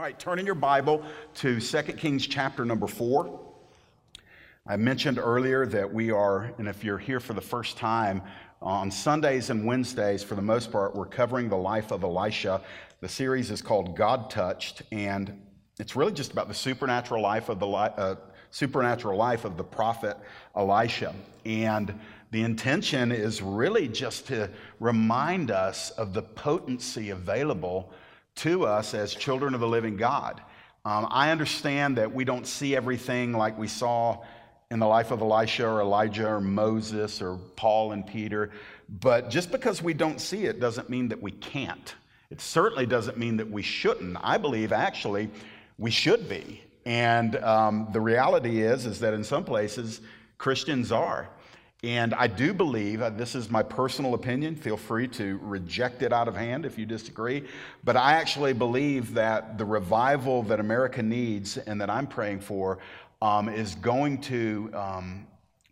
All right, turn in your Bible to 2 Kings chapter number 4. I mentioned earlier that we are, and if you're here for the first time, on Sundays and Wednesdays, for the most part, we're covering the life of Elisha. The series is called God Touched, and it's really just about the supernatural life of the uh, supernatural life of the prophet Elisha. And the intention is really just to remind us of the potency available to us as children of the living God. Um, I understand that we don't see everything like we saw in the life of Elisha or Elijah or Moses or Paul and Peter, but just because we don't see it doesn't mean that we can't. It certainly doesn't mean that we shouldn't. I believe actually we should be. And um, the reality is, is that in some places Christians are. And I do believe, uh, this is my personal opinion, feel free to reject it out of hand if you disagree, but I actually believe that the revival that America needs and that I'm praying for um, is going to um,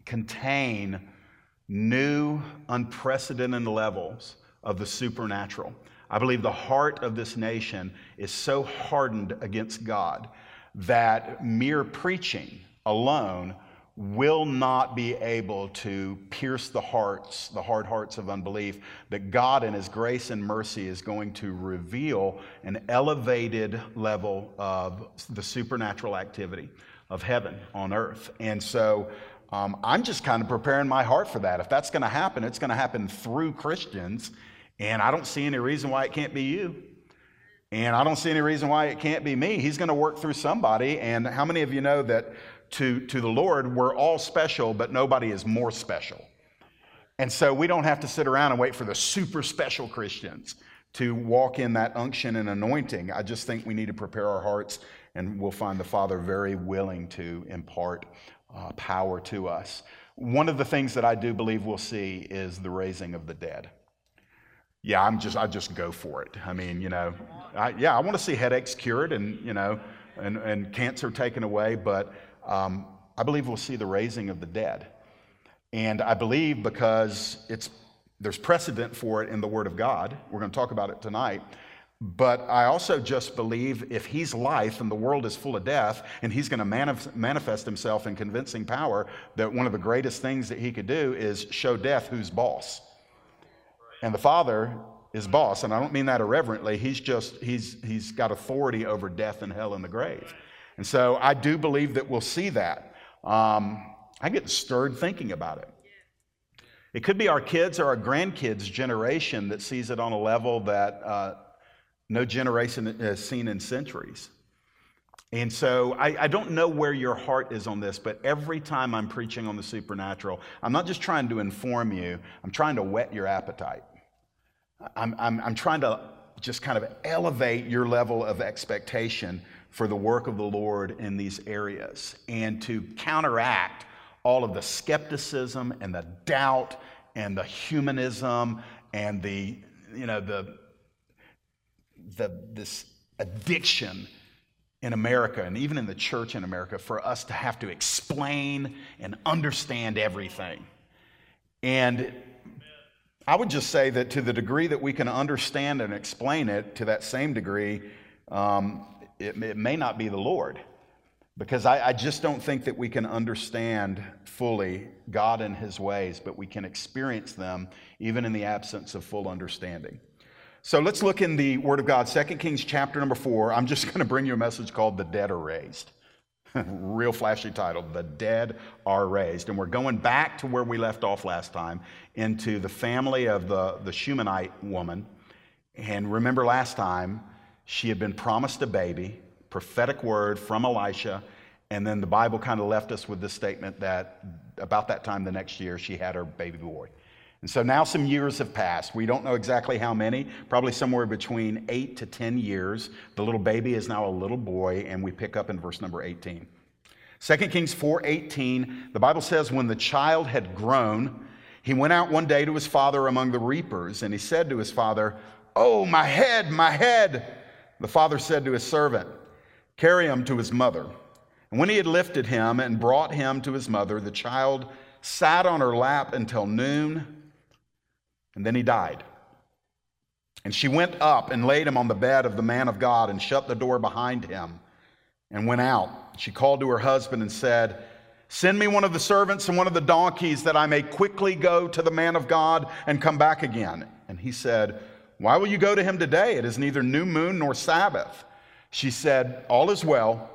contain new, unprecedented levels of the supernatural. I believe the heart of this nation is so hardened against God that mere preaching alone will not be able to pierce the hearts, the hard hearts of unbelief, that God in His grace and mercy is going to reveal an elevated level of the supernatural activity of heaven on earth. And so um, I'm just kind of preparing my heart for that. If that's going to happen, it's going to happen through Christians. And I don't see any reason why it can't be you. And I don't see any reason why it can't be me. He's going to work through somebody. And how many of you know that to, to the Lord, we're all special, but nobody is more special. And so we don't have to sit around and wait for the super special Christians to walk in that unction and anointing. I just think we need to prepare our hearts, and we'll find the Father very willing to impart uh, power to us. One of the things that I do believe we'll see is the raising of the dead. Yeah, I'm just I just go for it. I mean, you know, I, yeah, I want to see headaches cured and you know, and, and cancer taken away, but um, I believe we'll see the raising of the dead. And I believe because it's, there's precedent for it in the Word of God, we're going to talk about it tonight. But I also just believe if he's life and the world is full of death, and he's going to manif- manifest himself in convincing power, that one of the greatest things that he could do is show death who's boss. And the Father is boss, and I don't mean that irreverently. He's just, he's, he's got authority over death and hell and the grave. And so I do believe that we'll see that. Um, I get stirred thinking about it. It could be our kids or our grandkids' generation that sees it on a level that uh, no generation has seen in centuries. And so I, I, don't know where your heart is on this, but every time I'm preaching on the supernatural, I'm not just trying to inform you, I'm trying to whet your appetite. I'm, I'm, I'm trying to just kind of elevate your level of expectation for the work of the Lord in these areas and to counteract all of the skepticism and the doubt and the humanism and the, you know, the, the, this addiction in America and even in the church in America for us to have to explain and understand everything. And I would just say that to the degree that we can understand and explain it, to that same degree, um, it, it may not be the Lord. Because I, I, just don't think that we can understand fully God and His ways, but we can experience them even in the absence of full understanding. So let's look in the Word of God, 2 Kings chapter number 4. I'm just going to bring you a message called The Dead Are Raised. Real flashy title, The Dead Are Raised. And we're going back to where we left off last time into the family of the, the Shunammite woman. And remember last time, she had been promised a baby, prophetic word from Elisha, and then the Bible kind of left us with this statement that about that time the next year she had her baby boy. And so now some years have passed. We don't know exactly how many, probably somewhere between eight to 10 years. The little baby is now a little boy, and we pick up in verse number 18. 2 Kings 4:18, the Bible says, when the child had grown, he went out one day to his father among the reapers, and he said to his father, Oh, my head, my head. The father said to his servant, Carry him to his mother. And when he had lifted him and brought him to his mother, the child sat on her lap until noon, and then he died. And she went up and laid him on the bed of the man of God and shut the door behind him and went out. She called to her husband and said, Send me one of the servants and one of the donkeys that I may quickly go to the man of God and come back again. And he said, Why will you go to him today? It is neither new moon nor Sabbath. She said, All is well.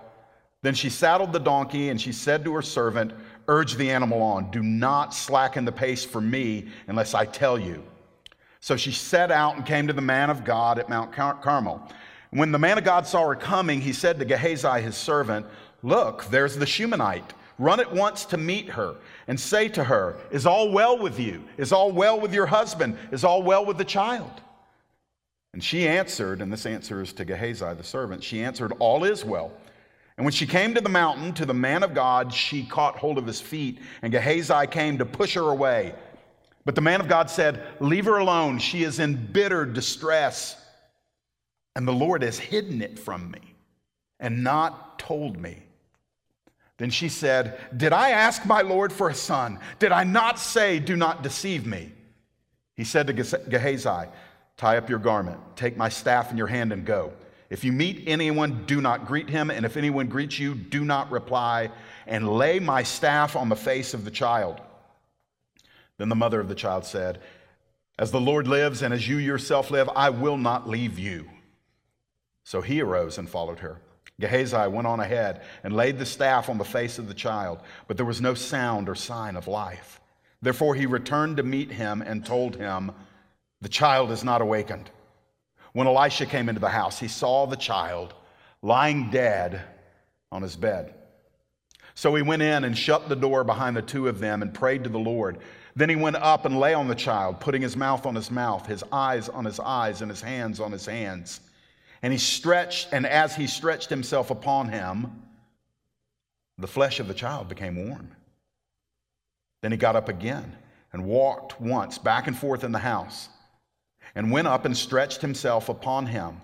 Then she saddled the donkey and she said to her servant, Urge the animal on. Do not slacken the pace for me unless I tell you. So she set out and came to the man of God at Mount Car- Carmel. When the man of God saw her coming, he said to Gehazi, his servant, Look, there's the Shunammite. Run at once to meet her and say to her, Is all well with you? Is all well with your husband? Is all well with the child? And she answered, and this answer is to Gehazi, the servant, she answered, All is well. And when she came to the mountain, to the man of God, she caught hold of his feet, and Gehazi came to push her away. But the man of God said, Leave her alone. She is in bitter distress, and the Lord has hidden it from me and not told me. Then she said, Did I ask my Lord for a son? Did I not say, Do not deceive me? He said to Gehazi, Tie up your garment, take my staff in your hand, and go. If you meet anyone, do not greet him, and if anyone greets you, do not reply, and lay my staff on the face of the child. Then the mother of the child said, As the Lord lives, and as you yourself live, I will not leave you. So he arose and followed her. Gehazi went on ahead and laid the staff on the face of the child, but there was no sound or sign of life. Therefore he returned to meet him and told him, The child is not awakened. When Elisha came into the house, he saw the child lying dead on his bed. So he went in and shut the door behind the two of them and prayed to the Lord. Then he went up and lay on the child, putting his mouth on his mouth, his eyes on his eyes, and his hands on his hands. And he stretched, and as he stretched himself upon him, the flesh of the child became warm. Then he got up again and walked once back and forth in the house, and went up and stretched himself upon him.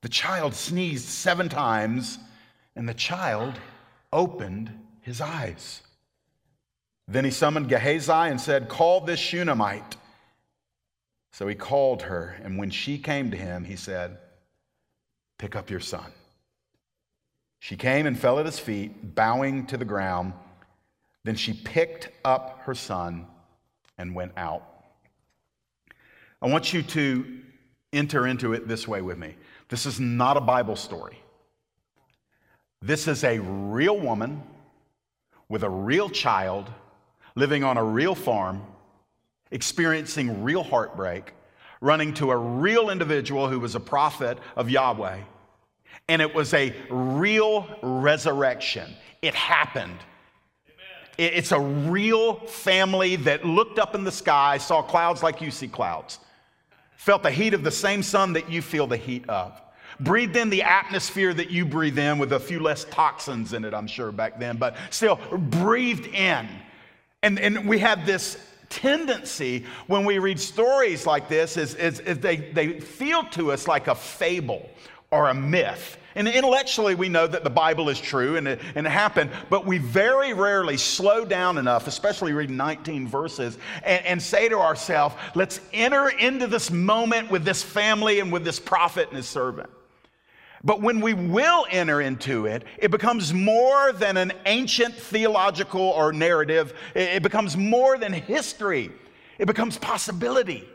The child sneezed seven times, and the child opened his eyes. Then he summoned Gehazi and said, Call this Shunammite. So he called her, and when she came to him, he said, Pick up your son. She came and fell at his feet, bowing to the ground. Then she picked up her son and went out. I want you to enter into it this way with me. This is not a Bible story. This is a real woman with a real child living on a real farm, experiencing real heartbreak, running to a real individual who was a prophet of Yahweh and it was a real resurrection. It happened. It's a real family that looked up in the sky, saw clouds like you see clouds, felt the heat of the same sun that you feel the heat of, breathed in the atmosphere that you breathe in with a few less toxins in it, I'm sure, back then, but still breathed in. And, and we have this tendency when we read stories like this is, is, is they, they feel to us like a fable or a myth. And intellectually, we know that the Bible is true and it, and it happened, but we very rarely slow down enough, especially reading 19 verses, and, and say to ourselves, let's enter into this moment with this family and with this prophet and his servant. But when we will enter into it, it becomes more than an ancient theological or narrative. It becomes more than history. It becomes possibility.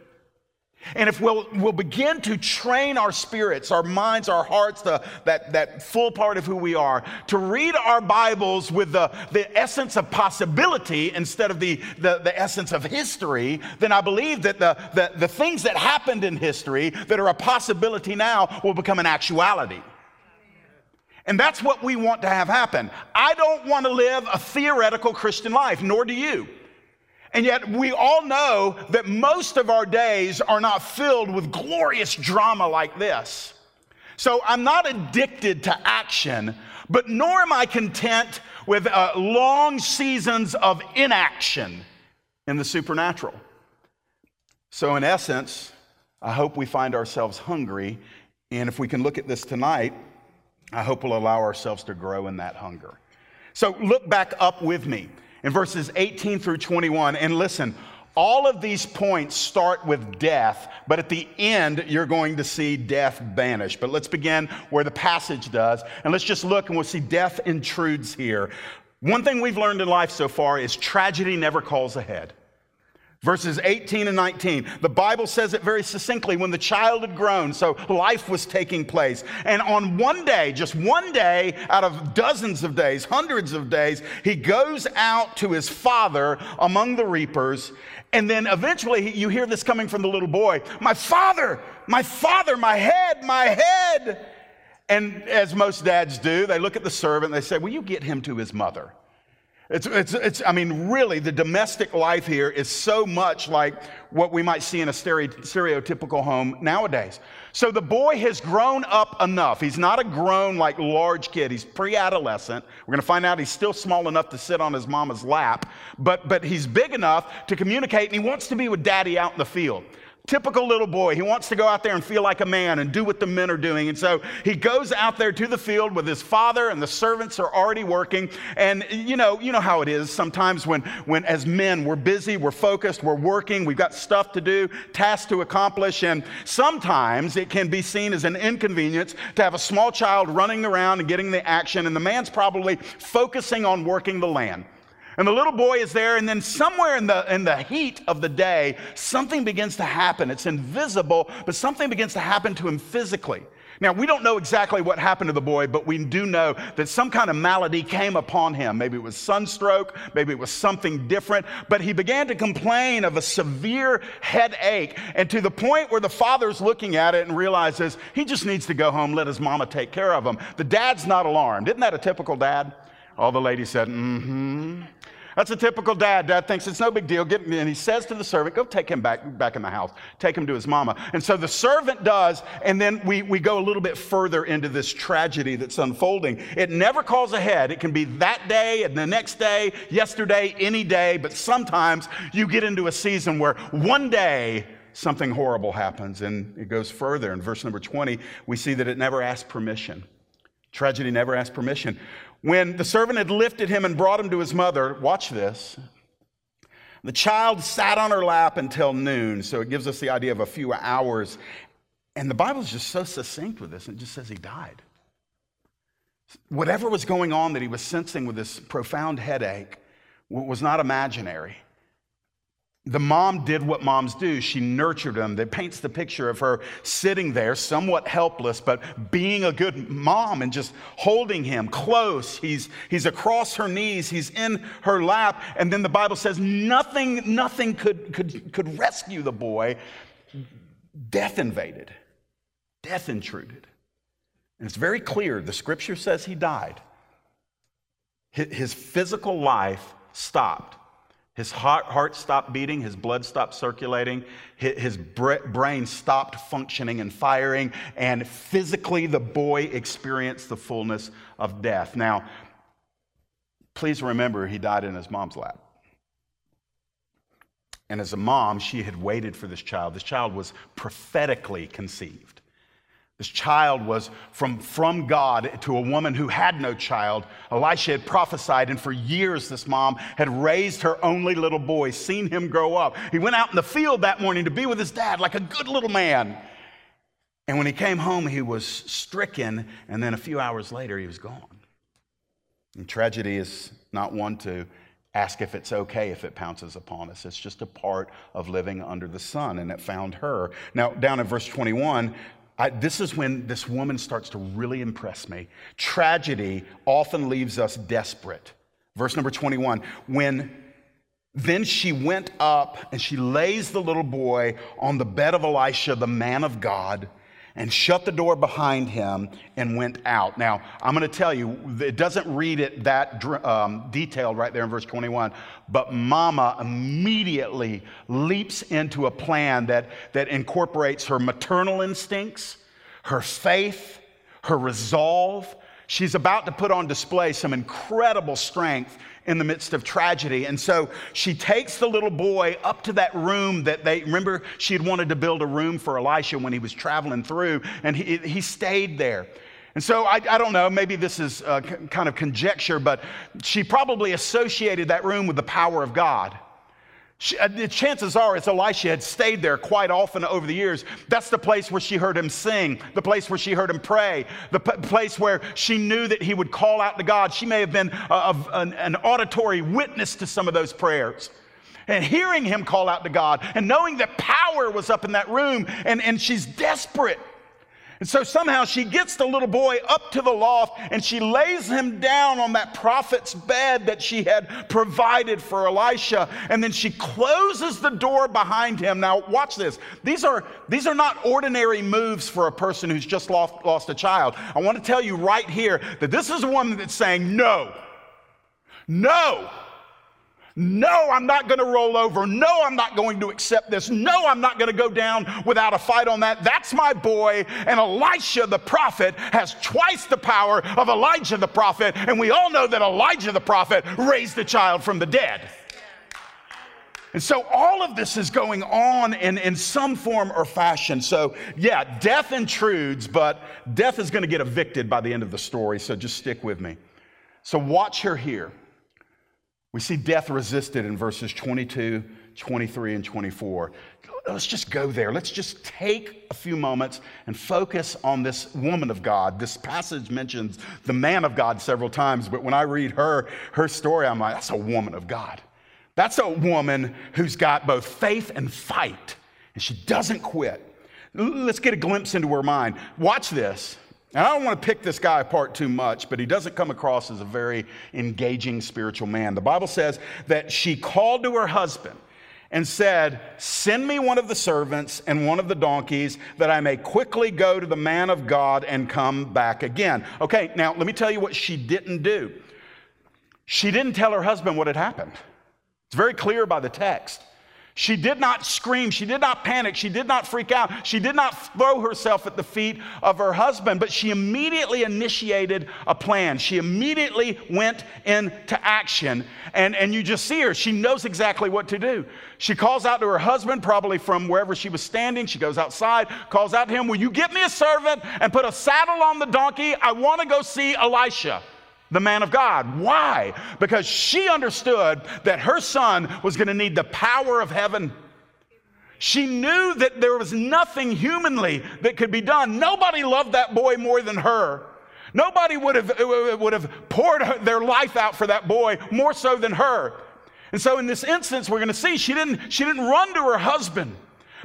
And if we'll, we'll begin to train our spirits, our minds, our hearts, the, that, that full part of who we are, to read our Bibles with the, the essence of possibility instead of the, the, the essence of history, then I believe that the, the, the things that happened in history that are a possibility now will become an actuality. And that's what we want to have happen. I don't want to live a theoretical Christian life, nor do you. And yet, we all know that most of our days are not filled with glorious drama like this. So I'm not addicted to action, but nor am I content with uh, long seasons of inaction in the supernatural. So, in essence, I hope we find ourselves hungry. And if we can look at this tonight, I hope we'll allow ourselves to grow in that hunger. So, look back up with me in verses 18 through 21. And listen, All of these points start with death, but at the end, you're going to see death banished. But let's begin where the passage does, and let's just look and we'll see death intrudes here. One thing we've learned in life so far is tragedy never calls ahead. Verses 18 and 19, the Bible says it very succinctly when the child had grown, so life was taking place. And on one day, just one day out of dozens of days, hundreds of days, he goes out to his father among the reapers. And then eventually you hear this coming from the little boy My father, my father, my head, my head. And as most dads do, they look at the servant and they say, Will you get him to his mother? It's, it's, it's, I mean, really, the domestic life here is so much like what we might see in a stereotypical home nowadays. So the boy has grown up enough. He's not a grown, like, large kid. He's pre adolescent. We're going to find out he's still small enough to sit on his mama's lap, but, but he's big enough to communicate, and he wants to be with daddy out in the field. Typical little boy. He wants to go out there and feel like a man and do what the men are doing. And so he goes out there to the field with his father, and the servants are already working. And you know, you know how it is sometimes when, when as men, we're busy, we're focused, we're working, we've got stuff to do, tasks to accomplish. And sometimes it can be seen as an inconvenience to have a small child running around and getting the action, and the man's probably focusing on working the land. And the little boy is there, and then somewhere in the, in the heat of the day, something begins to happen. It's invisible, but something begins to happen to him physically. Now, we don't know exactly what happened to the boy, but we do know that some kind of malady came upon him. Maybe it was sunstroke, maybe it was something different, but he began to complain of a severe headache, and to the point where the father's looking at it and realizes he just needs to go home, let his mama take care of him. The dad's not alarmed. Isn't that a typical dad? All the ladies said, mm hmm. That's a typical dad. Dad thinks it's no big deal. Get, and he says to the servant, Go take him back, back in the house. Take him to his mama. And so the servant does, and then we, we go a little bit further into this tragedy that's unfolding. It never calls ahead. It can be that day and the next day, yesterday, any day, but sometimes you get into a season where one day something horrible happens, and it goes further. In verse number 20, we see that it never asks permission. Tragedy never asks permission. When the servant had lifted him and brought him to his mother, watch this. The child sat on her lap until noon, so it gives us the idea of a few hours. And the Bible is just so succinct with this, it just says he died. Whatever was going on that he was sensing with this profound headache was not imaginary the mom did what moms do. She nurtured him. That paints the picture of her sitting there, somewhat helpless, but being a good mom and just holding him close. He's, he's across her knees, he's in her lap. And then the Bible says nothing, nothing could, could, could rescue the boy. Death invaded, death intruded. And it's very clear the scripture says he died. His physical life stopped his heart, stopped beating, his blood stopped circulating, his brain stopped functioning and firing, and physically the boy experienced the fullness of death. Now, please remember he died in his mom's lap. And as a mom, she had waited for this child. This child was prophetically conceived. This child was from, from God to a woman who had no child. Elisha had prophesied, and for years, this mom had raised her only little boy, seen him grow up. He went out in the field that morning to be with his dad like a good little man. And when he came home, he was stricken, and then a few hours later, he was gone. And tragedy is not one to ask if it's okay if it pounces upon us. It's just a part of living under the sun, and it found her. Now, down in verse 21, I, this is when this woman starts to really impress me. Tragedy often leaves us desperate. Verse number 21 when then she went up and she lays the little boy on the bed of Elisha, the man of God and shut the door behind him and went out. Now, I'm going to tell you, it doesn't read it that um, detailed right there in verse 21, but Mama immediately leaps into a plan that, that incorporates her maternal instincts, her faith, her resolve. She's about to put on display some incredible strength in the midst of tragedy. And so she takes the little boy up to that room that they remember she had wanted to build a room for Elisha when he was traveling through, and he, he stayed there. And so I, I don't know, maybe this is uh, kind of conjecture, but she probably associated that room with the power of God. She, uh, the chances are, as Elisha had stayed there quite often over the years, that's the place where she heard him sing, the place where she heard him pray, the p- place where she knew that he would call out to God. She may have been a, a, an, an auditory witness to some of those prayers. And hearing him call out to God and knowing that power was up in that room, and, and she's desperate. And so somehow she gets the little boy up to the loft and she lays him down on that prophet's bed that she had provided for Elisha. And then she closes the door behind him. Now, watch this. These are, these are not ordinary moves for a person who's just lost, lost a child. I want to tell you right here that this is a woman that's saying, No, no. No, I'm not going to roll over. No, I'm not going to accept this. No, I'm not going to go down without a fight on that. That's my boy. And Elisha the prophet has twice the power of Elijah the prophet. And we all know that Elijah the prophet raised the child from the dead. And so all of this is going on in, in some form or fashion. So, yeah, death intrudes, but death is going to get evicted by the end of the story. So just stick with me. So, watch her here. We see death resisted in verses 22, 23, and 24. Let's just go there. Let's just take a few moments and focus on this woman of God. This passage mentions the man of God several times, but when I read her, her story, I'm like, that's a woman of God. That's a woman who's got both faith and fight, and she doesn't quit. Let's get a glimpse into her mind. Watch this. And I don't want to pick this guy apart too much, but he doesn't come across as a very engaging spiritual man. The Bible says that she called to her husband and said, Send me one of the servants and one of the donkeys that I may quickly go to the man of God and come back again. Okay, now let me tell you what she didn't do. She didn't tell her husband what had happened. It's very clear by the text. She did not scream. She did not panic. She did not freak out. She did not throw herself at the feet of her husband, but she immediately initiated a plan. She immediately went into action. And, and you just see her. She knows exactly what to do. She calls out to her husband, probably from wherever she was standing. She goes outside, calls out to him, Will you get me a servant and put a saddle on the donkey? I want to go see Elisha the man of God. Why? Because she understood that her son was going to need the power of heaven. She knew that there was nothing humanly that could be done. Nobody loved that boy more than her. Nobody would have, uh, uh, would have poured their life out for that boy more so than her. And so in this instance, we're going to see she didn't, she didn't run to her husband.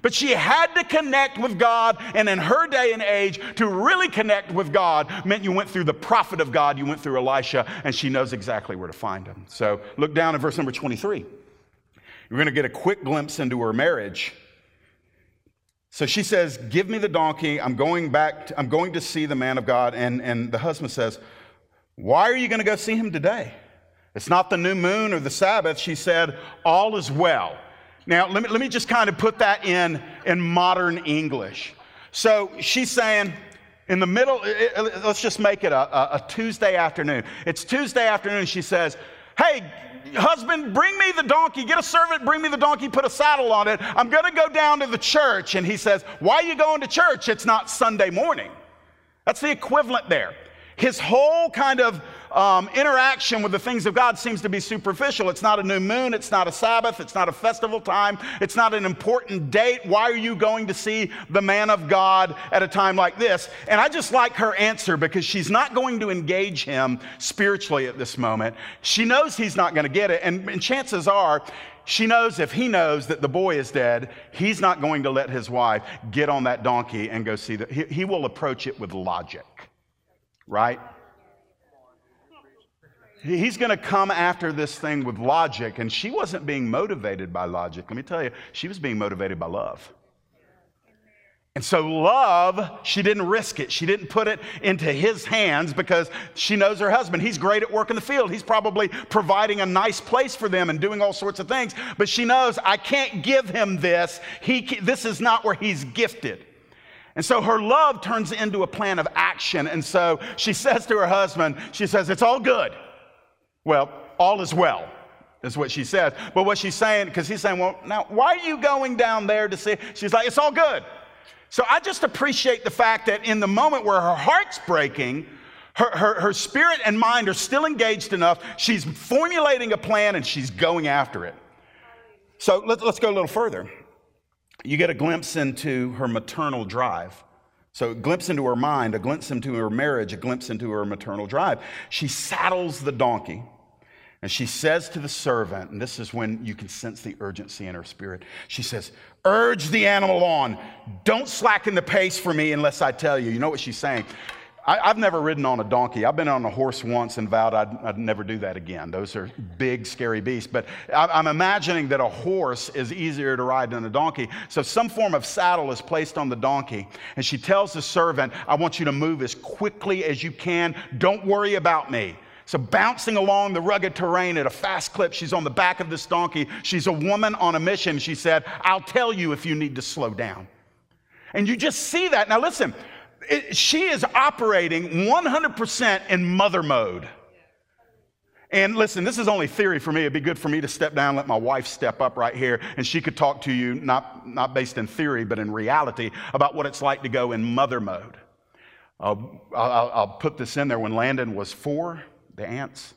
But she had to connect with God, and in her day and age, to really connect with God meant you went through the prophet of God, you went through Elisha, and she knows exactly where to find him. So look down at verse number 23. You're going to get a quick glimpse into her marriage. So she says, Give me the donkey. I'm going back, to, I'm going to see the man of God. And, and the husband says, Why are you going to go see him today? It's not the new moon or the Sabbath. She said, All is well. Now, let me, let me just kind of put that in, in modern English. So she's saying, in the middle, let's just make it a, a, Tuesday afternoon. It's Tuesday afternoon. She says, Hey, husband, bring me the donkey. Get a servant, bring me the donkey, put a saddle on it. I'm going to go down to the church. And he says, Why are you going to church? It's not Sunday morning. That's the equivalent there. His whole kind of um, interaction with the things of God seems to be superficial. It's not a new moon, it's not a Sabbath, it's not a festival time, it's not an important date. Why are you going to see the man of God at a time like this? And I just like her answer because she's not going to engage him spiritually at this moment. She knows he's not going to get it, and, and chances are she knows if he knows that the boy is dead, he's not going to let his wife get on that donkey and go see that. He, he will approach it with logic, right? He's going to come after this thing with logic. And she wasn't being motivated by logic. Let me tell you, she was being motivated by love. And so, love, she didn't risk it. She didn't put it into his hands because she knows her husband. He's great at work in the field. He's probably providing a nice place for them and doing all sorts of things. But she knows, I can't give him this. He, this is not where he's gifted. And so her love turns into a plan of action. And so she says to her husband, She says, It's all good. Well, all is well, is what she says. But what she's saying, because he's saying, Well, now, why are you going down there to see? She's like, It's all good. So I just appreciate the fact that in the moment where her heart's breaking, her, her, her spirit and mind are still engaged enough. She's formulating a plan and she's going after it. So let, us go a little further. You get a glimpse into her maternal drive. So, a glimpse into her mind, a glimpse into her marriage, a glimpse into her maternal drive. She saddles the donkey and she says to the servant, and this is when you can sense the urgency in her spirit. She says, Urge the animal on. Don't slacken the pace for me unless I tell you. You know what she's saying? I, have never ridden on a donkey. I've been on a horse once and vowed I'd, I'd never do that again. Those are big, scary beasts. But I, am imagining that a horse is easier to ride than a donkey. So some form of saddle is placed on the donkey. And she tells the servant, I want you to move as quickly as you can. Don't worry about me. So, bouncing along the rugged terrain at a fast clip, she's on the back of this donkey. She's a woman on a mission. She said, I'll tell you if you need to slow down. And you just see that. Now, listen, it, she is operating 100% in mother mode. And listen, this is only theory for me. It'd be good for me to step down, let my wife step up right here, and she could talk to you, not, not based in theory, but in reality, about what it's like to go in mother mode. Uh, I'll, I'll put this in there. When Landon was four, the ants.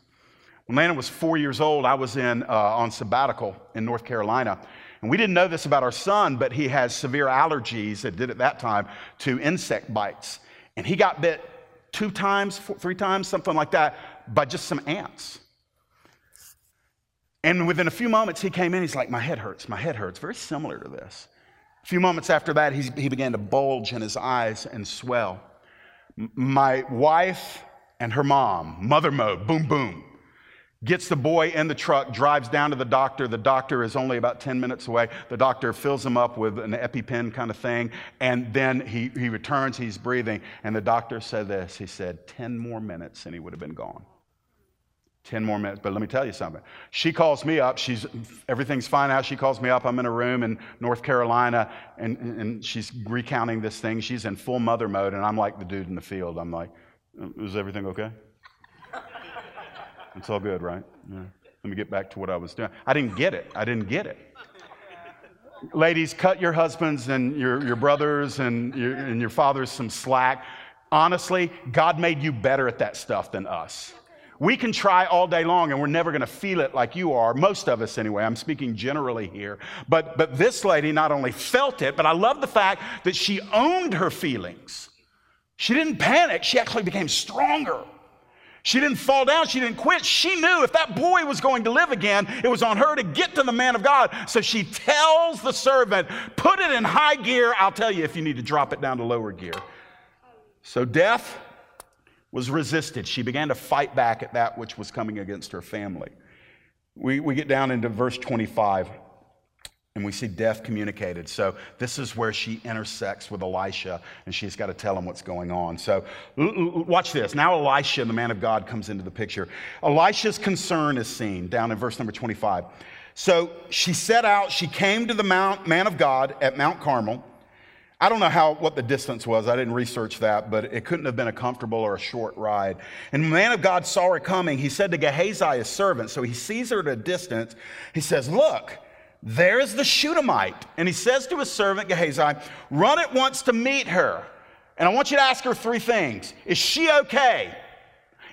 When Landon was four years old, I was in, uh, on sabbatical in North Carolina. And we didn't know this about our son, but he has severe allergies, it did at that time, to insect bites. And he got bit two times, four, three times, something like that, by just some ants. And within a few moments, he came in, he's like, My head hurts, my head hurts. Very similar to this. A few moments after that, he began to bulge in his eyes and swell. My wife and her mom, mother mode, boom, boom, gets the boy in the truck, drives down to the doctor. The doctor is only about 10 minutes away. The doctor fills him up with an EpiPen kind of thing, and then he, he returns, he's breathing. And the doctor said this he said, 10 more minutes, and he would have been gone. 10 more minutes. But let me tell you something. She calls me up. She's everything's fine now. She calls me up. I'm in a room in North Carolina and, and she's recounting this thing. She's in full mother mode, and I'm like the dude in the field. I'm like, is everything okay? It's all good, right? Yeah. Let me get back to what I was doing. I didn't get it. I didn't get it. Ladies, cut your husbands and your, your brothers and your, and your fathers some slack. Honestly, God made you better at that stuff than us. We can try all day long and we're never going to feel it like you are. Most of us, anyway. I'm speaking generally here. But, but this lady not only felt it, but I love the fact that she owned her feelings. She didn't panic, she actually became stronger. She didn't fall down. She didn't quit. She knew if that boy was going to live again, it was on her to get to the man of God. So she tells the servant, put it in high gear. I'll tell you if you need to drop it down to lower gear. So death was resisted. She began to fight back at that which was coming against her family. We, we get down into verse 25. And we see death communicated. So this is where she intersects with Elisha, and she's got to tell him what's going on. So watch this. Now Elisha, the man of God, comes into the picture. Elisha's concern is seen down in verse number 25. So she set out, she came to the mount, man of God at Mount Carmel. I don't know how what the distance was. I didn't research that, but it couldn't have been a comfortable or a short ride. And the man of God saw her coming. He said to Gehazi, his servant, so he sees her at a distance. He says, Look, there's the Shunammite. And he says to his servant Gehazi, Run at once to meet her. And I want you to ask her three things Is she okay?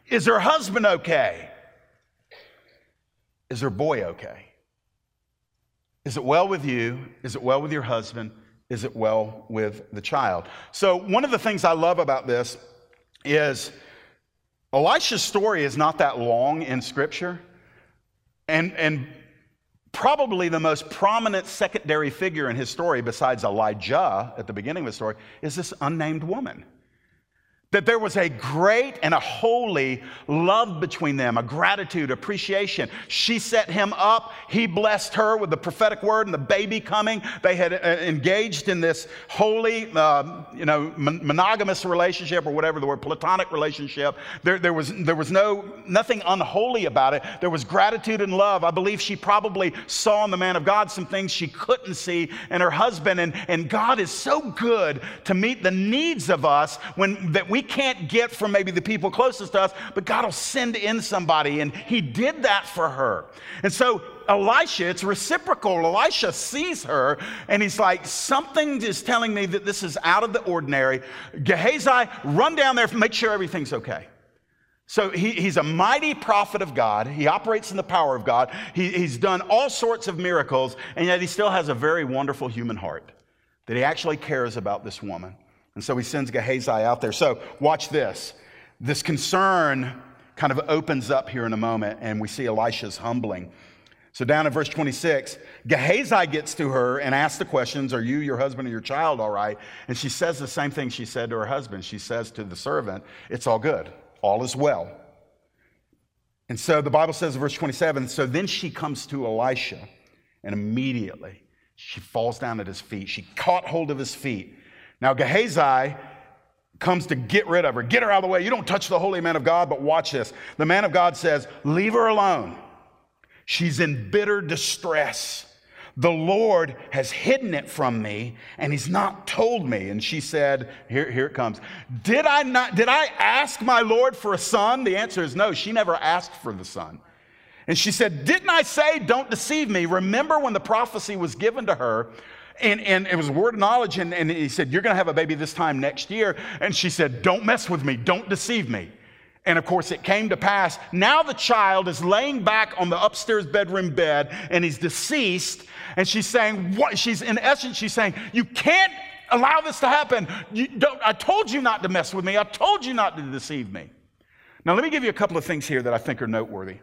Is her husband okay? Is her boy okay? Is it well with you? Is it well with your husband? Is it well with the child? So, one of the things I love about this is Elisha's story is not that long in Scripture. And, and probably the most prominent secondary figure in his story, besides Elijah at the beginning of the story, is this unnamed woman that there was a great and a holy love between them, a gratitude, appreciation. She set him up. He blessed her with the prophetic word and the baby coming. They had uh, engaged in this holy, uh, you know, monogamous relationship or whatever the word, platonic relationship. There, there, was, there was no, nothing unholy about it. There was gratitude and love. I believe she probably saw in the man of God some things she couldn't see in her husband. And, and God is so good to meet the needs of us when that we can't get from maybe the people closest to us, but God will send in somebody. And he did that for her. And so Elisha, it's reciprocal. Elisha sees her and he's like, Something is telling me that this is out of the ordinary. Gehazi, run down there, make sure everything's okay. So he, he's a mighty prophet of God. He operates in the power of God. He, he's done all sorts of miracles, and yet he still has a very wonderful human heart that he actually cares about this woman. And so he sends Gehazi out there. So watch this. This concern kind of opens up here in a moment, and we see Elisha's humbling. So down in verse 26, Gehazi gets to her and asks the questions, Are you, your husband, and your child all right? And she says the same thing she said to her husband. She says to the servant, It's all good all is well. And so the Bible says in verse 27 so then she comes to Elisha, and immediately she falls down at his feet. She caught hold of his feet. Now, Gehazi comes to get rid of her, get her out of the way. You don't touch the holy man of God, but watch this. The man of God says, Leave her alone. She's in bitter distress. The Lord has hidden it from me and he's not told me. And she said, here, here it comes. Did I not, did I ask my Lord for a son? The answer is no. She never asked for the son. And she said, Didn't I say, don't deceive me? Remember when the prophecy was given to her and, and it was word of knowledge, and, and he said, You're going to have a baby this time next year. And she said, Don't mess with me, don't deceive me. And of course, it came to pass. Now the child is laying back on the upstairs bedroom bed and he's deceased. And she's saying, what? She's in essence, she's saying, You can't allow this to happen. I told you not to mess with me. I told you not to deceive me. Now, let me give you a couple of things here that I think are noteworthy.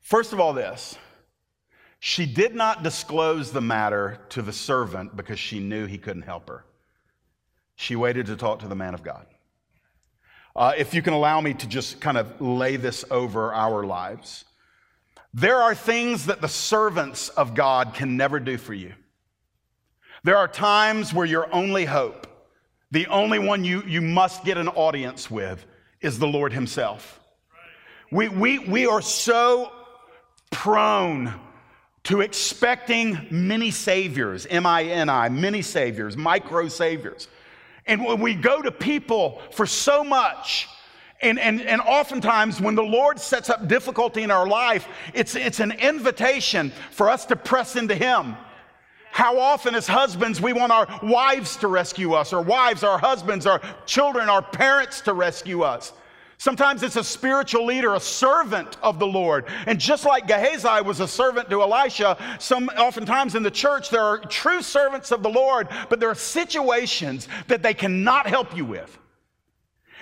First of all, this she did not disclose the matter to the servant because she knew he couldn't help her. She waited to talk to the man of God. Uh, if you can allow me to just kind of lay this over our lives. There are things that the servants of God can never do for you. There are times where your only hope, the only one you, you must get an audience with, is the Lord Himself. We, we, we are so prone to expecting many saviors, M I N I, many saviors, micro saviors. And when we go to people for so much, and, and, and oftentimes, when the Lord sets up difficulty in our life, it's, it's an invitation for us to press into Him. How often, as husbands, we want our wives to rescue us, or wives, our husbands, our children, our parents to rescue us. Sometimes it's a spiritual leader, a servant of the Lord. And just like Gehazi was a servant to Elisha, some oftentimes in the church there are true servants of the Lord, but there are situations that they cannot help you with.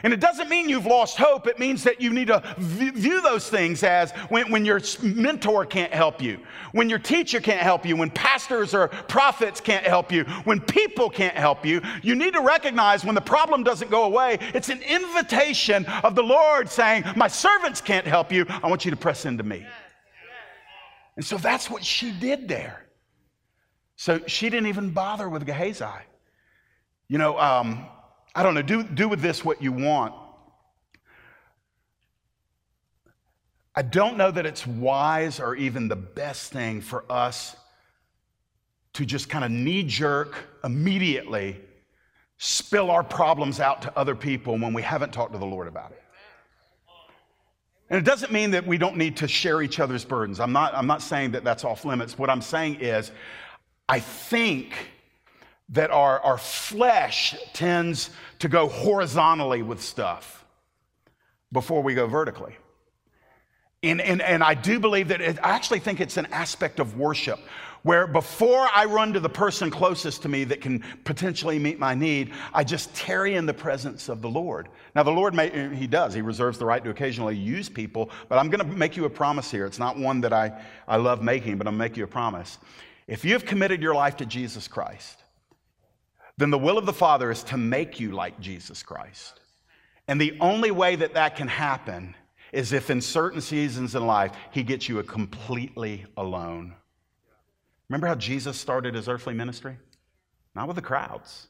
And it doesn't mean you've lost hope. It means that you need to view those things as when, when, your mentor can't help you, when your teacher can't help you, when pastors or prophets can't help you, when people can't help you. You need to recognize when the problem doesn't go away, it's an invitation of the Lord saying, My servants can't help you. I want you to press into me. And so that's what she did there. So she didn't even bother with Gehazi. You know, um, I don't know, do, do with this what you want. I don't know that it's wise or even the best thing for us to just kind of knee jerk immediately spill our problems out to other people when we haven't talked to the Lord about it. And it doesn't mean that we don't need to share each other's burdens. I'm not, I'm not saying that that's off limits. What I'm saying is, I think that our, our flesh tends to go horizontally with stuff before we go vertically. And, and, and I do believe that it, I actually think it's an aspect of worship where before I run to the person closest to me that can potentially meet my need, I just tarry in the presence of the Lord. Now, the Lord, may, He does. He reserves the right to occasionally use people, but I'm going to make you a promise here. It's not one that I, I love making, but I'm going to make you a promise. If you've committed your life to Jesus Christ, then the will of the Father is to make you like Jesus Christ. And the only way that that can happen is if in certain seasons in life, He gets you a completely alone. Remember how Jesus started his earthly ministry? Not with the crowds,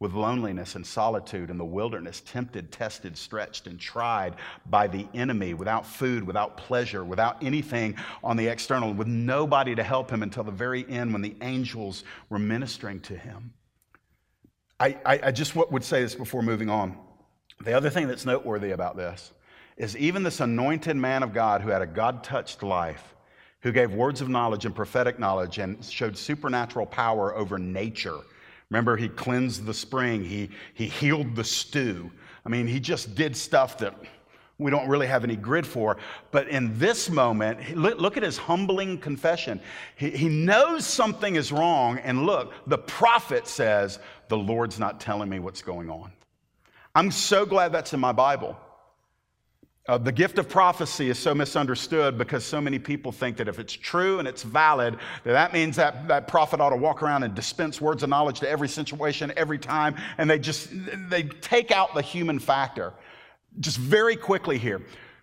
with loneliness and solitude in the wilderness, tempted, tested, stretched, and tried by the enemy, without food, without pleasure, without anything on the external, with nobody to help him until the very end when the angels were ministering to him. I, I, just would say this before moving on. The other thing that's noteworthy about this is even this anointed man of God who had a God touched life, who gave words of knowledge and prophetic knowledge and showed supernatural power over nature. Remember, he cleansed the spring, he, he healed the stew. I mean, he just did stuff that we don't really have any grid for. But in this moment, look, at his humbling confession. He, knows something is wrong, and look, the prophet says, The Lord's not telling me what's going on. I'm so glad that's in my Bible. Uh, the gift of prophecy is so misunderstood because so many people think that if it's true and it's valid, that that means that that prophet ought to walk around and dispense words of knowledge to every situation, every time, and they just they take out the human factor just very quickly here.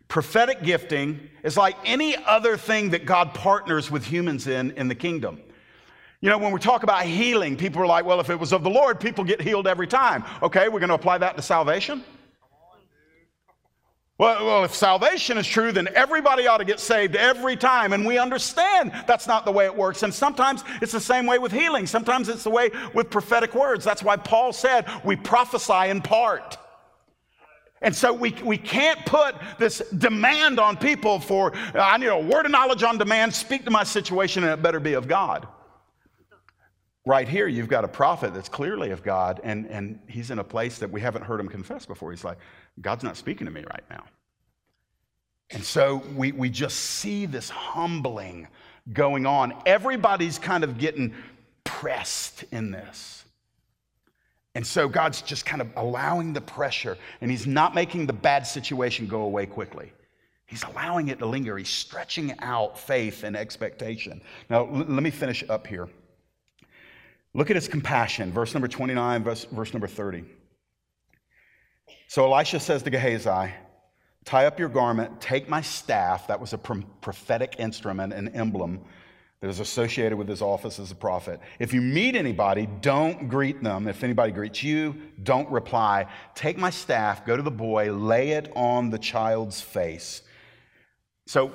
Prophetic gifting is like any other thing that God partners with humans in in the kingdom. You know, when we talk about healing, people are like, well, if it was of the Lord, people get healed every time. Okay, we're going to apply that to salvation? Well, well, if salvation is true, then everybody ought to get saved every time. And we understand that's not the way it works. And sometimes it's the same way with healing. Sometimes it's the way with prophetic words. That's why Paul said we prophesy in part. And so we, we can't put this demand on people for, I need a word of knowledge on demand, speak to my situation, and it better be of God. Right here, you've got a prophet that's clearly of God, and, and he's in a place that we haven't heard him confess before. He's like, God's not speaking to me right now. And so we, we just see this humbling going on. Everybody's kind of getting pressed in this. And so God's just kind of allowing the pressure, and He's not making the bad situation go away quickly. He's allowing it to linger. He's stretching out faith and expectation. Now, l- let me finish up here. Look at his compassion, verse number 29, verse, verse number 30. So Elisha says to Gehazi, Tie up your garment, take my staff. That was a prophetic instrument, an emblem that is associated with his office as a prophet. If you meet anybody, don't greet them. If anybody greets you, don't reply. Take my staff, go to the boy, lay it on the child's face. So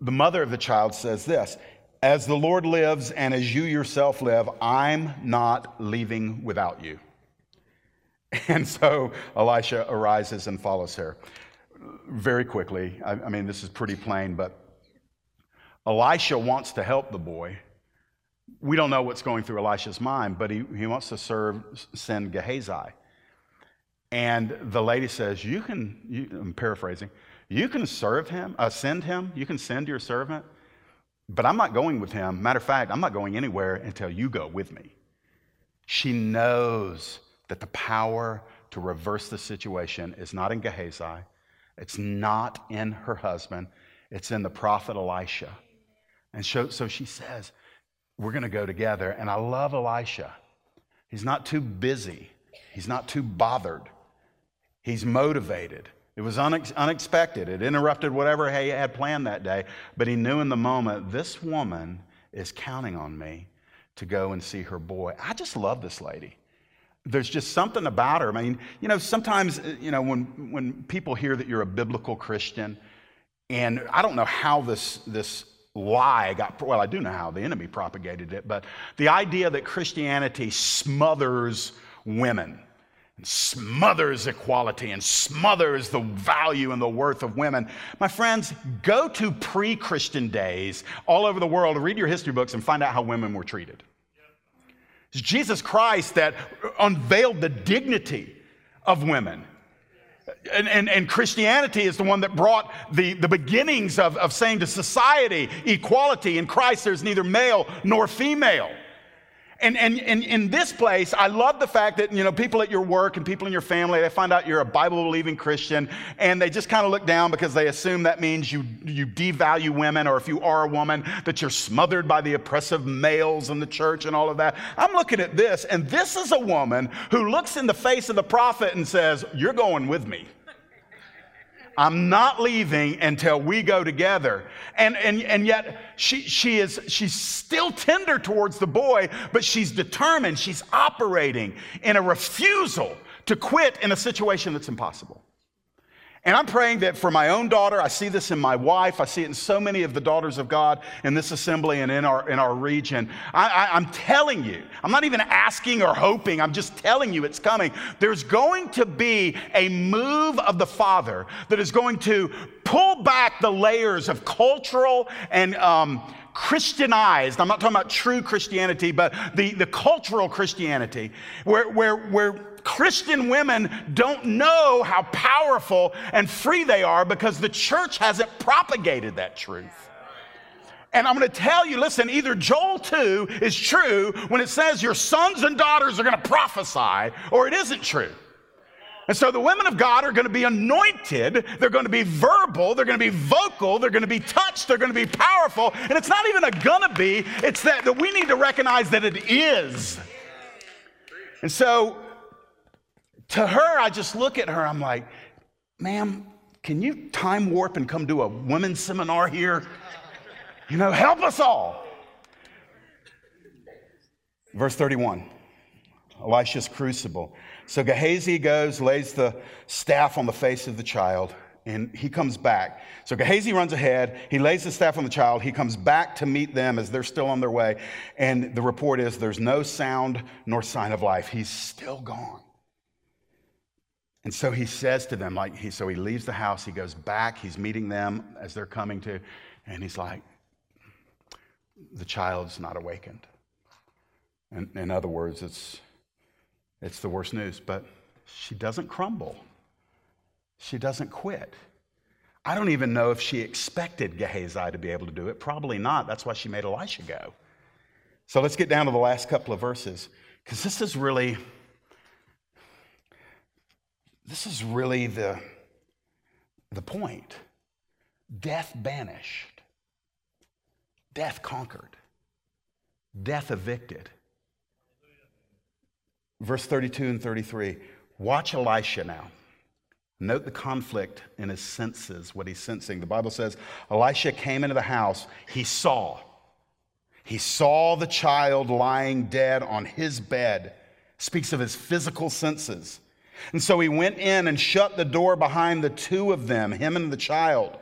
the mother of the child says this As the Lord lives and as you yourself live, I'm not leaving without you. And so Elisha arises and follows her. Very quickly, I, I mean, this is pretty plain, but Elisha wants to help the boy. We don't know what's going through Elisha's mind, but he, he wants to serve, send Gehazi. And the lady says, You can, you, I'm paraphrasing, you can serve him, uh, send him, you can send your servant, but I'm not going with him. Matter of fact, I'm not going anywhere until you go with me. She knows that the power to reverse the situation is not in Gehazi, it's not in her husband, it's in the prophet Elisha. And so, she says, We're going to go together. And I love Elisha. He's not too busy, he's not too bothered, he's motivated. It was unex- unexpected. It interrupted whatever he had planned that day. But he knew in the moment, this woman is counting on me to go and see her boy. I just love this lady. There's just something about her. I mean, you know, sometimes, uh, you know, when, when people hear that you're a biblical Christian, and I don't know how this, this lie got, well, I do know how the enemy propagated it, but the idea that Christianity smothers women and smothers equality and smothers the value and the worth of women. My friends, go to pre Christian days all over the world, read your history books, and find out how women were treated. It's Jesus Christ that unveiled the dignity of women and, and, and, Christianity is the one that brought the, the beginnings of, of saying to society, equality. In Christ, there's neither male nor female. And, and, and in this place, I love the fact that, you know, people at your work and people in your family, they find out you're a Bible believing Christian and they just kind of look down because they assume that means you, you devalue women or if you are a woman, that you're smothered by the oppressive males in the church and all of that. I'm looking at this and this is a woman who looks in the face of the prophet and says, You're going with me. I'm not leaving until we go together. And, and, and yet she, she is, she's still tender towards the boy, but she's determined, she's operating in a refusal to quit in a situation that's impossible. And I'm praying that for my own daughter, I see this in my wife, I see it in so many of the daughters of God in this assembly and in our, in our region. I, am telling you, I'm not even asking or hoping, I'm just telling you it's coming. There's going to be a move of the Father that is going to pull back the layers of cultural and um, Christianized. I'm not talking about true Christianity, but the, the cultural Christianity, where, where, where Christian women don't know how powerful and free they are because the church hasn't propagated that truth. And I'm going to tell you listen, either Joel 2 is true when it says your sons and daughters are going to prophesy, or it isn't true. And so the women of God are going to be anointed. They're going to be verbal. They're going to be vocal. They're going to be touched. They're going to be powerful. And it's not even a gonna be, it's that, that we need to recognize that it is. And so to her, I just look at her, I'm like, ma'am, can you time warp and come do a women's seminar here? You know, help us all. Verse 31 Elisha's crucible. So Gehazi goes, lays the staff on the face of the child, and he comes back. So Gehazi runs ahead. He lays the staff on the child. He comes back to meet them as they're still on their way. And the report is there's no sound nor sign of life. He's still gone. And so he says to them, like, he, so he leaves the house, he goes back, he's meeting them as they're coming to, and he's like, the child's not awakened. In, in other words, it's it's the worst news, but she doesn't crumble. She doesn't quit. I don't even know if she expected Gehazi to be able to do it. Probably not. That's why she made Elisha go. So let's get down to the last couple of verses, because this is really, this is really the, the point. Death banished, death conquered, death evicted. Verse 32 and 33. Watch Elisha now. Note the conflict in his senses, what he's sensing. The Bible says Elisha came into the house. He saw. He saw the child lying dead on his bed. Speaks of his physical senses. And so he went in and shut the door behind the two of them, him and the child,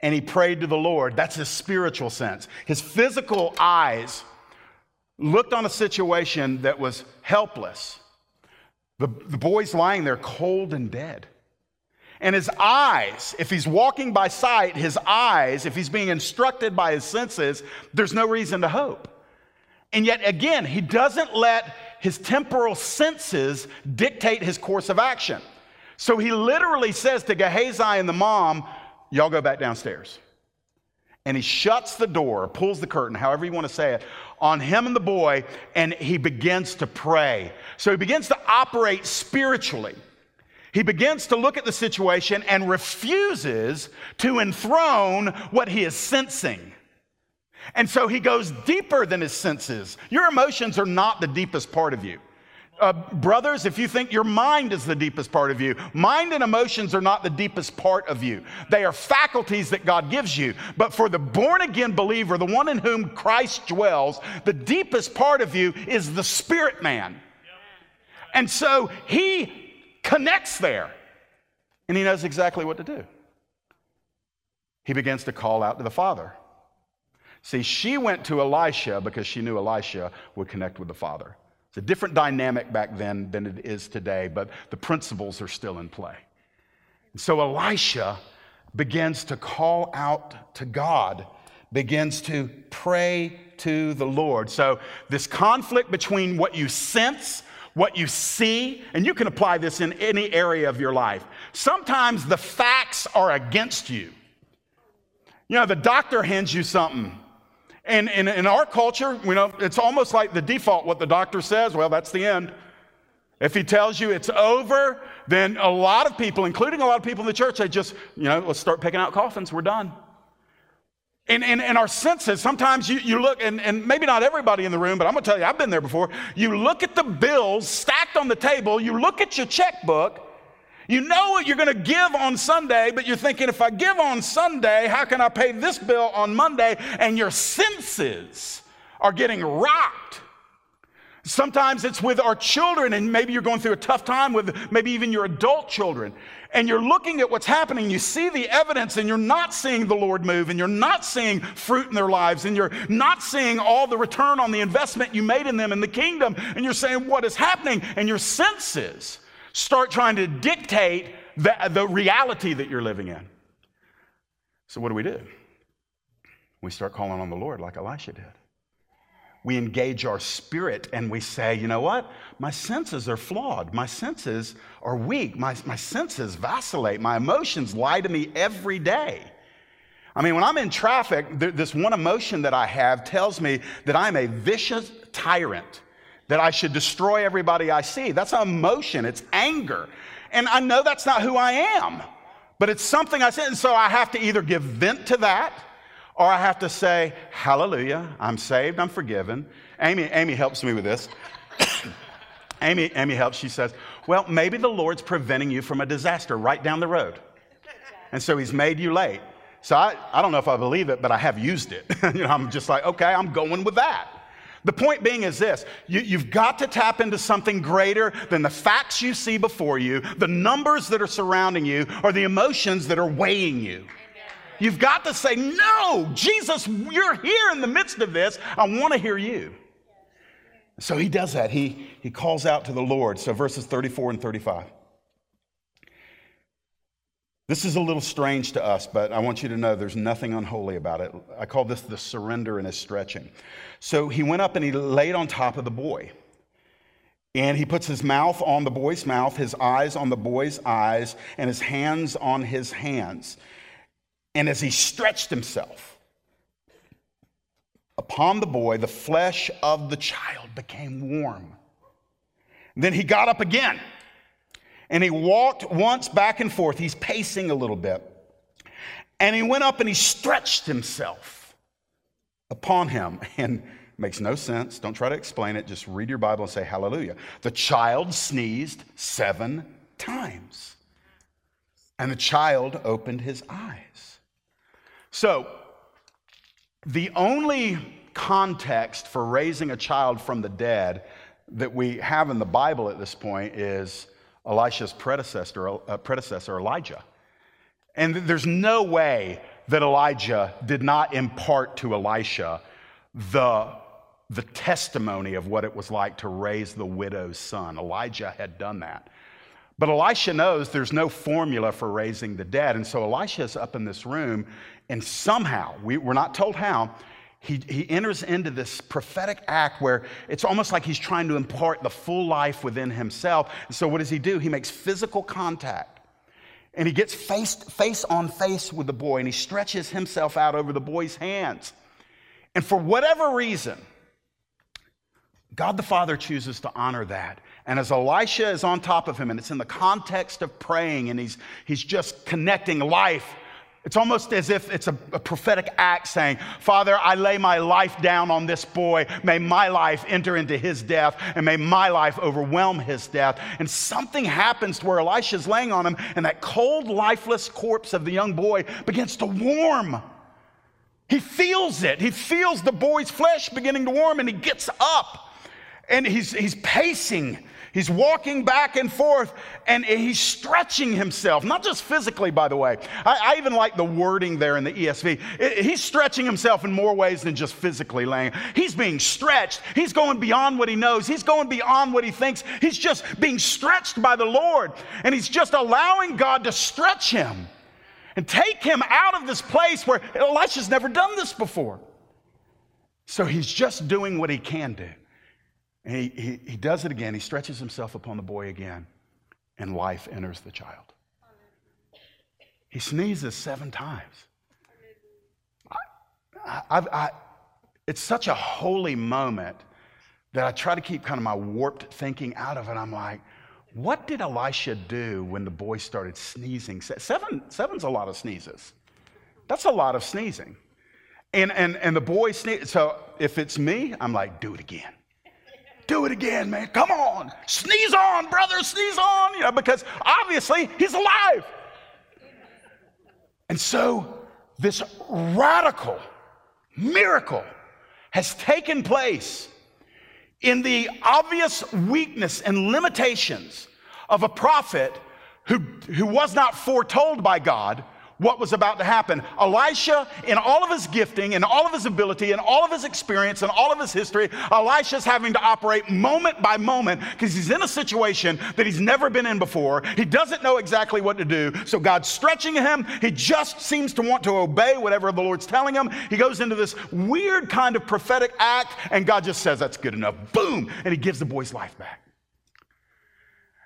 and he prayed to the Lord. That's his spiritual sense. His physical eyes looked on a situation that was helpless. The, the boy's lying there cold and dead. And his eyes, if he's walking by sight, his eyes, if he's being instructed by his senses, there's no reason to hope. And yet, again, he doesn't let his temporal senses dictate his course of action. So he literally says to Gehazi and the mom, Y'all go back downstairs. And he shuts the door, pulls the curtain, however you want to say it, on him and the boy, and he begins to pray. So he begins to operate spiritually. He begins to look at the situation and refuses to enthrone what he is sensing. And so he goes deeper than his senses. Your emotions are not the deepest part of you. Uh, brothers, if you think your mind is the deepest part of you, mind and emotions are not the deepest part of you. They are faculties that God gives you. But for the born again believer, the one in whom Christ dwells, the deepest part of you is the spirit man. And so he connects there and he knows exactly what to do. He begins to call out to the Father. See, she went to Elisha because she knew Elisha would connect with the Father. It's a different dynamic back then than it is today, but the principles are still in play. And so Elisha begins to call out to God, begins to pray to the Lord. So, this conflict between what you sense, what you see, and you can apply this in any area of your life. Sometimes the facts are against you. You know, the doctor hands you something and in, our culture, you know, it's almost like the default what the doctor says, well, that's the end. If he tells you it's over, then a lot of people, including a lot of people in the church, they just, you know, let's start picking out coffins, we're done. In, in, in our senses, sometimes you, you look, and, and maybe not everybody in the room, but I'm gonna tell you, I've been there before. You look at the bills stacked on the table, you look at your checkbook, you know what you're going to give on Sunday, but you're thinking, if I give on Sunday, how can I pay this bill on Monday? And your senses are getting rocked. Sometimes it's with our children, and maybe you're going through a tough time with maybe even your adult children. And you're looking at what's happening, you see the evidence, and you're not seeing the Lord move, and you're not seeing fruit in their lives, and you're not seeing all the return on the investment you made in them in the kingdom. And you're saying, What is happening? And your senses start trying to dictate the, the reality that you're living in. So, what do we do? We start calling on the Lord like Elisha did. We engage our spirit and we say, you know what? My senses are flawed. My senses are weak. My, my senses vacillate. My emotions lie to me every day. I mean, when I'm in traffic, th- this one emotion that I have tells me that I'm a vicious tyrant, that I should destroy everybody I see. That's emotion, it's anger. And I know that's not who I am, but it's something I said. And so I have to either give vent to that or I have to say, Hallelujah, I'm saved, I'm forgiven. Amy, Amy helps me with this. Amy, Amy helps, she says, Well, maybe the Lord's preventing you from a disaster right down the road. And so he's made you late. So I, I don't know if I believe it, but I have used it. you know, I'm just like, okay, I'm going with that. The point being is this you, you've got to tap into something greater than the facts you see before you, the numbers that are surrounding you, or the emotions that are weighing you. You've got to say, No, Jesus, you're here in the midst of this. I want to hear you. So he does that. He, he calls out to the Lord. So verses 34 and 35. This is a little strange to us, but I want you to know there's nothing unholy about it. I call this the surrender and his stretching. So he went up and he laid on top of the boy. And he puts his mouth on the boy's mouth, his eyes on the boy's eyes, and his hands on his hands. And as he stretched himself upon the boy, the flesh of the child became warm. Then he got up again and he walked once back and forth. He's pacing a little bit. And he went up and he stretched himself upon him. And makes no sense. Don't try to explain it. Just read your Bible and say hallelujah. The child sneezed seven times. And the child opened his eyes. So, the only context for raising a child from the dead that we have in the Bible at this point is Elisha's predecessor, uh, predecessor Elijah. And there's no way that Elijah did not impart to Elisha the, the testimony of what it was like to raise the widow's son. Elijah had done that. But Elisha knows there's no formula for raising the dead. And so Elisha is up in this room, and somehow, we, we're not told how, he, he enters into this prophetic act where it's almost like he's trying to impart the full life within himself. And so, what does he do? He makes physical contact and he gets face, face on face with the boy and he stretches himself out over the boy's hands. And for whatever reason, God the Father chooses to honor that. And as Elisha is on top of him, and it's in the context of praying, and he's, he's just connecting life it's almost as if it's a, a, prophetic act saying, Father, I lay my life down on this boy. May my life enter into his death, and may my life overwhelm his death. And something happens to where Elisha's laying on him, and that cold, lifeless corpse of the young boy begins to warm. He feels it. He feels the boy's flesh beginning to warm, and he gets up and he's, he's pacing He's walking back and forth and he's stretching himself, not just physically, by the way. I, I even like the wording there in the ESV. he's stretching himself in more ways than just physically laying. He's being stretched. He's going beyond what he knows, he's going beyond what he thinks. He's just being stretched by the Lord, and he's just allowing God to stretch him and take him out of this place where Elisha's never done this before. So he's just doing what he can do. And he, he, he does it again. He stretches himself upon the boy again, and life enters the child. He sneezes seven times. I, I, I, it's such a holy moment that I try to keep kind of my warped thinking out of it. I'm like, what did Elisha do when the boy started sneezing? Seven, seven's a lot of sneezes. That's a lot of sneezing. And, and, and the boy sneezes. So if it's me, I'm like, do it again do it again, man. Come on. Sneeze on, brother. Sneeze on. You know, because obviously he's alive. And so this radical miracle has taken place in the obvious weakness and limitations of a prophet who, who was not foretold by God what was about to happen. Elisha, in all of his gifting, in all of his ability, in all of his experience, in all of his history, Elisha's having to operate moment by moment because he's in a situation that he's never been in before. He doesn't know exactly what to do. So God's stretching him. He just seems to want to obey whatever the Lord's telling him. He goes into this weird kind of prophetic act, and God just says, That's good enough. Boom! And he gives the boy's life back.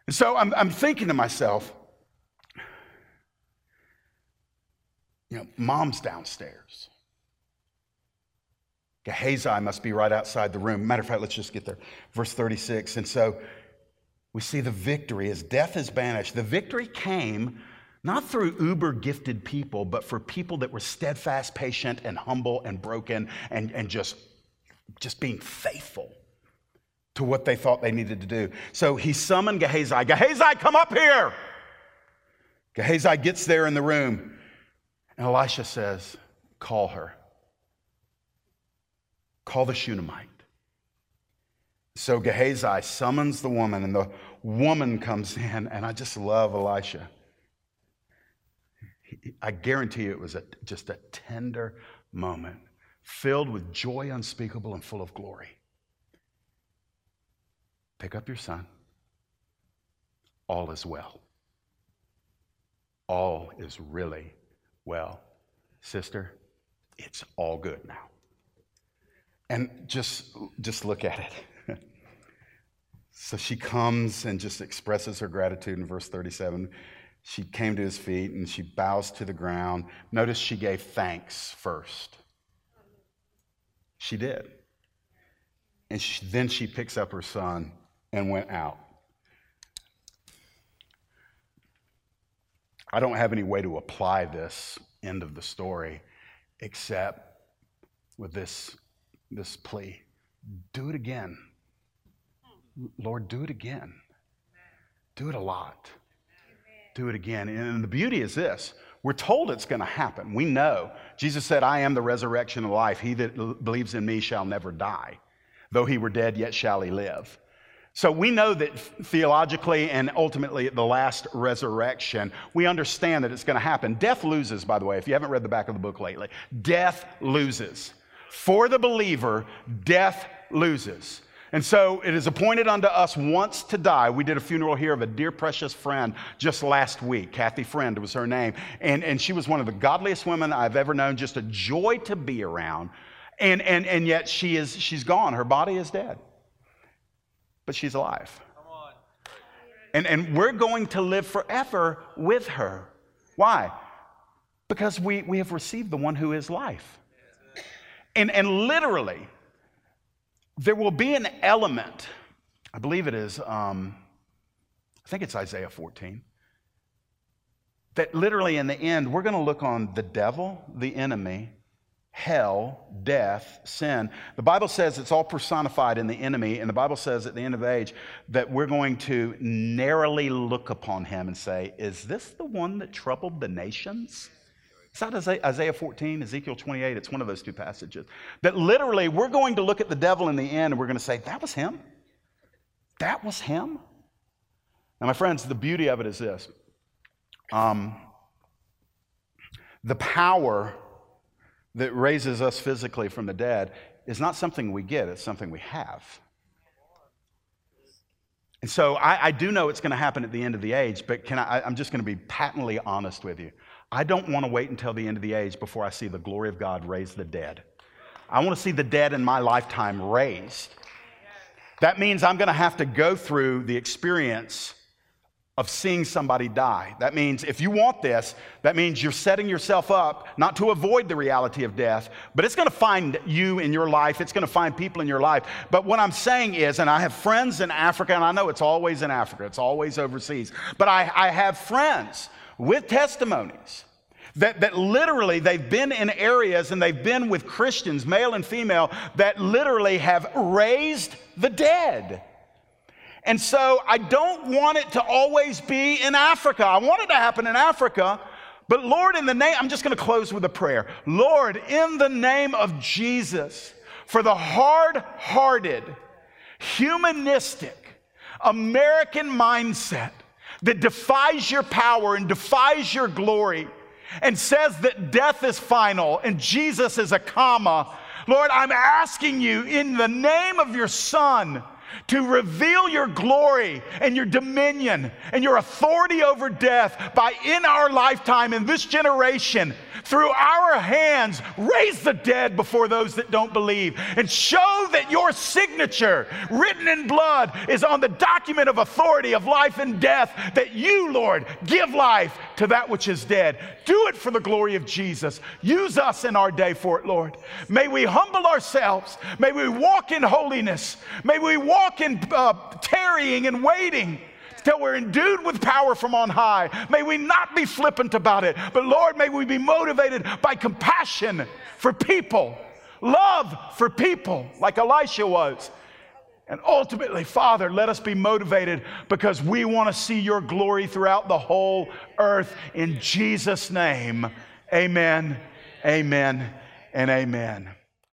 And so I'm, I'm thinking to myself, You know, mom's downstairs. Gehazi must be right outside the room. Matter of fact, let's just get there. Verse 36. And so we see the victory as death is banished. The victory came not through uber gifted people, but for people that were steadfast, patient, and humble and broken and, and just, just being faithful to what they thought they needed to do. So he summoned Gehazi. Gehazi, come up here. Gehazi gets there in the room. And Elisha says, Call her. Call the Shunammite. So Gehazi summons the woman, and the woman comes in, and I just love Elisha. I guarantee you it was a, just a tender moment, filled with joy unspeakable and full of glory. Pick up your son. All is well. All is really well, sister, it's all good now. And just, just look at it. so she comes and just expresses her gratitude in verse 37. She came to his feet and she bows to the ground. Notice she gave thanks first. She did. And she, then she picks up her son and went out. I don't have any way to apply this end of the story except with this, this plea do it again. Lord, do it again. Do it a lot. Do it again. And the beauty is this we're told it's going to happen. We know. Jesus said, I am the resurrection and life. He that believes in me shall never die. Though he were dead, yet shall he live. So we know that theologically and ultimately at the last resurrection, we understand that it's going to happen. Death loses, by the way, if you haven't read the back of the book lately. Death loses. For the believer, death loses. And so it is appointed unto us once to die. We did a funeral here of a dear, precious friend just last week. Kathy Friend was her name. And, and she was one of the godliest women I've ever known, just a joy to be around. And, and, and yet she is, she's gone. Her body is dead but she's alive. And, and we're going to live forever with her. Why? Because we, we have received the one who is life. And, and literally, there will be an element, I believe it is, um, I think it's Isaiah 14, that literally in the end, we're going to look on the devil, the enemy, hell, death, sin. The Bible says it's all personified in the enemy, and the Bible says at the end of age that we're going to narrowly look upon him and say, Is this the one that troubled the nations? Is that Isaiah 14, Ezekiel 28? It's one of those two passages. That literally we're going to look at the devil in the end and we're going to say, That was him? That was him? Now, my friends, the beauty of it is this um, the power that raises us physically from the dead is not something we get, it's something we have. And so I, I do know it's going to happen at the end of the age, but can I, I'm just going to be patently honest with you. I don't want to wait until the end of the age before I see the glory of God raise the dead. I want to see the dead in my lifetime raised. That means I'm going to have to go through the experience of seeing somebody die. That means if you want this, that means you're setting yourself up not to avoid the reality of death, but it's to find you in your life. It's to find people in your life. But what I'm saying is, and I have friends in Africa, and I know it's always in Africa, it's always overseas, but I, I have friends with testimonies. That, that literally they've been in areas and they've been with Christians, male and female, that literally have raised the dead. And so I don't want it to always be in Africa. I want it to happen in Africa. But Lord, in the name, I'm just going to close with a prayer. Lord, in the name of Jesus, for the hard hearted, humanistic, American mindset that defies your power and defies your glory and says that death is final and Jesus is a comma, Lord, I'm asking you in the name of your Son to reveal your glory and your dominion and your authority over death by in our lifetime, in this generation, through our hands, raise the dead before those that don't believe and show that your signature, written in blood, is on the document of authority of life and death, that you, Lord, give life to that which is dead. Do it for the glory of Jesus. Use us in our day for it, Lord. May we humble ourselves. May we walk in holiness. May we walk in uh, tarrying and waiting till we're endued with power from on high. May we not be flippant about it, but Lord, may we be motivated by compassion for people, love for people, like Elisha was. And ultimately, Father, let us be motivated because we want to see your glory throughout the whole earth. In Jesus' name, amen, amen, and amen.